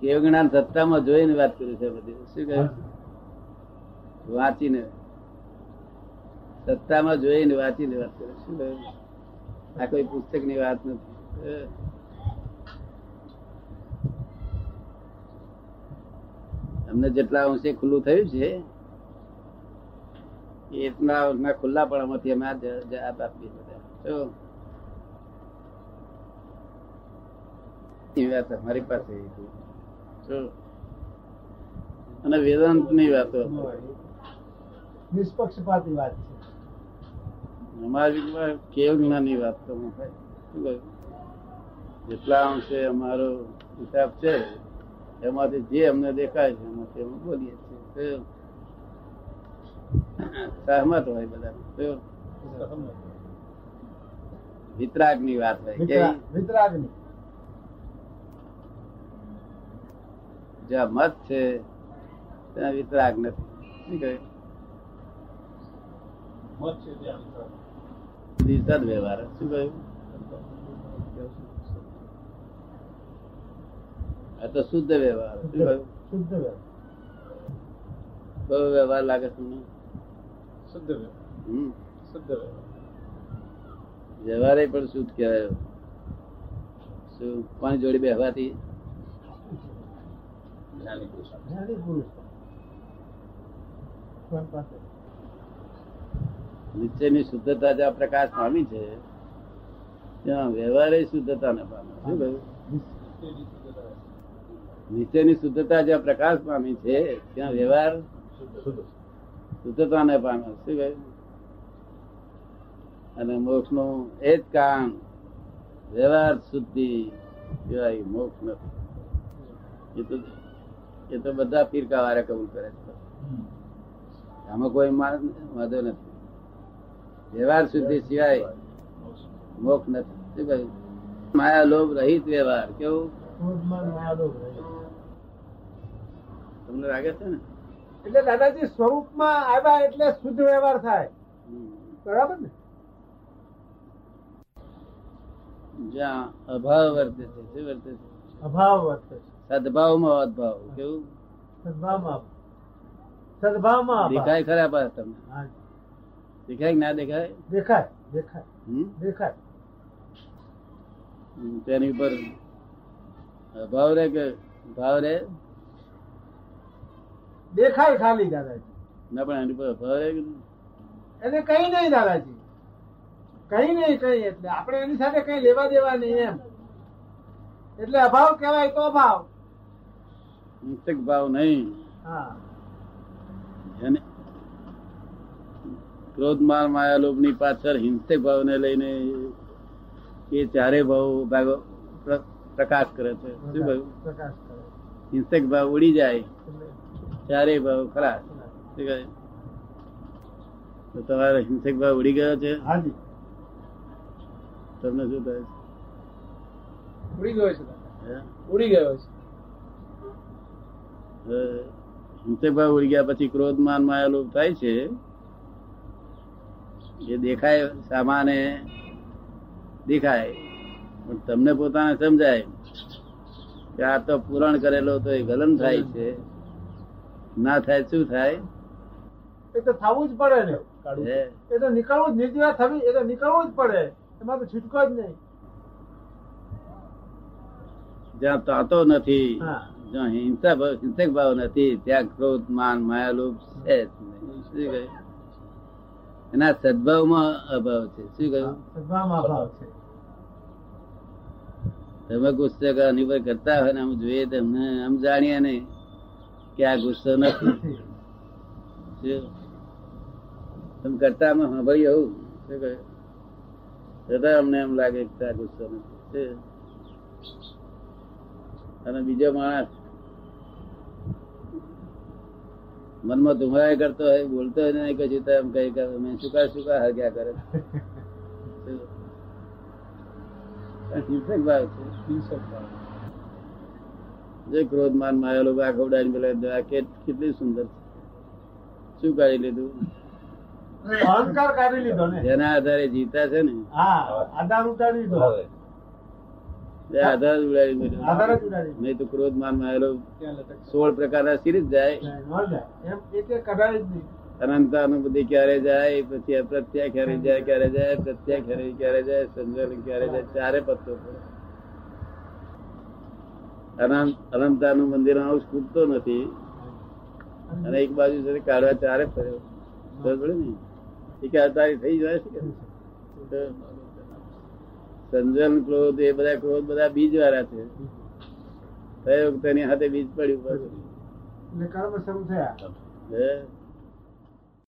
કેવ જ્ઞાન સત્તામાં જોઈને વાત કરી છે બધી. શું કહ્યું વાંચીને. સત્તામાં જોઈને વાંચીને વાત કરે. શું કહ્યું આ કોઈ પુસ્તકની વાત નથી. અમને જેટલા અંશે ખુલ્લું થયું છે એટલા અંશના ખુલ્લાપણામાંથી અમે આ જવાબ આપીએ બધા. અમારી પાસે? અને વેદાંતની વાતો. નિષ્પક્ષપાતી વાત છે. અમારી કેવ જ્ઞાની વાત તો? જેટલા અંશે અમારો હિસાબ છે એમાંથી જે અમને દેખાય છે એમાંથી અમે બોલીએ છીએ? સહમત હોય બધા વિતરાગની વાત હોય વિતરાગ કેવી? જ્યાં મત છે ત્યાં વિતરાગ નથી. શું કહ્યું? સદવ્યવહાર શું કહ્યું? આ તો શુદ્ધ વ્યવહાર. શું કહ્યું? શુદ્ધ વ્યવહાર. બહુ વ્યવહાર લાગે તમને? શુદ્ધ વ્યવહાર. હમ. શુદ્ધ વ્યવહાર. વ્યવહારે પણ શુદ્ધ કહેવાય. શું? પાણી જોડી બેહવાથી? જ્ઞાની શુદ્ધતા જ્યાં પ્રકાશ પામી છે, ત્યાં વ્યવહારે શુદ્ધતા ને પામે. શું શુદ્ધતા જ્યાં પ્રકાશ પામી છે, ત્યાં વ્યવહાર શુદ્ધતા ને પામે. શું કહ્યું? અને મોક્ષનું એ જ કામ વ્યવહાર શુદ્ધિ કહેવાય મોક્ષ નથી. એ તો એ તો બધા ફિરકા વાળા કબૂલ કરે છે. આમાં કોઈ વાંધો નથી. વ્યવહાર શુદ્ધિ સિવાય મોક્ષ નથી. શું કહ્યું? માયા લોભ રહિત વ્યવહાર. કેવું. તમને લાગે છે ને? એટલે દાદાજી સ્વરૂપમાં આવ્યા એટલે શુદ્ધ વ્યવહાર થાય. બરાબર ને? જ્યાં અભાવ વર્તે છે વર્તે છે. અભાવ વર્તે સદભાવમાં અદભાવ કેવું? સદભાવમાં સદભાવમાં. દેખાય ખરા પાસ તમને? દેખાય ના દેખાય? દેખાય દેખાય. દેખાય. તેની ઉપર ભાવ રે કે ભાવ રે? દેખાય ખાલી દાદાજી. ના પણ એની પર ભાવ રે એને કઈ નહીં દાદાજી. કઈ નહીં કઈ. એટલે આપણે એની સાથે કઈ લેવા દેવા નહીં એમ. એટલે અભાવ કહેવાય તો અભાવ. હિંસક ભાવ નહીં. હા. એને ક્રોધ માર માયા લોભની પાછળ હિંસક ભાવ ને લઈને એ ચારે ભાવ પ્રકાશ કરે છે. શું ભાવ હિંસક ભાવ ઉડી જાય. ચારે ભાવ ખરા શું કહે? તો તમારો હિંસક ભાવ ઉડી ગયો છે? તમને શું થાય ઉડી ગયો છે. ઉડી ગયો છે. હે? ઉડી ગયા પછી ક્રોધ માન માયા લોભ થાય છે. એ દેખાય સામાને દેખાય. પણ તમને પોતાને સમજાય કે આ તો પૂરણ કરેલો તો એ ગલન થાય છે. ના થાય શું થાય? એ તો થવું જ પડે ને. એ તો નીકળવું જ નિર્જવા થવી એ તો નીકળવું જ પડે. એમાં તો છૂટકો જ નહીં. જ્યાં તાતો નથી જ્યાં હિંસા ભાવ હિંસક ભાવ નથી ત્યાં ક્રોધ માન માયાલુપ છે શું કહ્યું? એના સદભાવમાં અભાવ છે. શું કહ્યું? સદભાવમાં અભાવ છે. તમે ગુસ્સે પર કરતા હોય ને આમ જોઈએ તો આમ જાણીએ નહીં કે આ ગુસ્સો નથી. તમે કરતા અમે સાંભળીએ એવું શું કહ્યું? છતાં અમને એમ લાગે કે આ ગુસ્સો નથી? અને બીજો માણસ મનમાં ધુમાયા કરતો હોય બોલતો હોય નહીં કશું તો એમ કઈ મેં સુકા સુકા હગ્યા કરે હિંસક ભાવ છે. હિંસક ભાવ. જે ક્રોધ માન માયેલો લોકો ખવડાવી પેલા આ કેટલી સુંદર છે. શું કાઢી લીધું? અહંકાર કાઢી લીધો ને? જેના આધારે જીતા છે ને હા આધાર ઉતારી લીધો. હવે આધાર જ ઉડાડી નહીં તો ક્રોધ માન. સોળ પ્રકારના સિરીજ જાય. નહીં. અનંતાનુભૂતિ ક્યારે જાય પછી અપ્રત્યા ક્યારે જાય ક્યારે જાય પ્રત્યા ક્યારે ક્યારે જાય સંજોલ ક્યારે જાય ચારે પત્તો અનંત અનંતાનું મંદિર આવું ખૂટતો નથી. અને એક બાજુ સુધી કાઢવા ચારે ફર્યો. ખબર પડે ને? એ કે અતારી થઈ જાય છે સંજન ક્રોધ એ બધા ક્રોધ બધા બીજ વાળા છે થયો તેની હાથે બીજ પડ્યું કર્મ શરૂ થયા?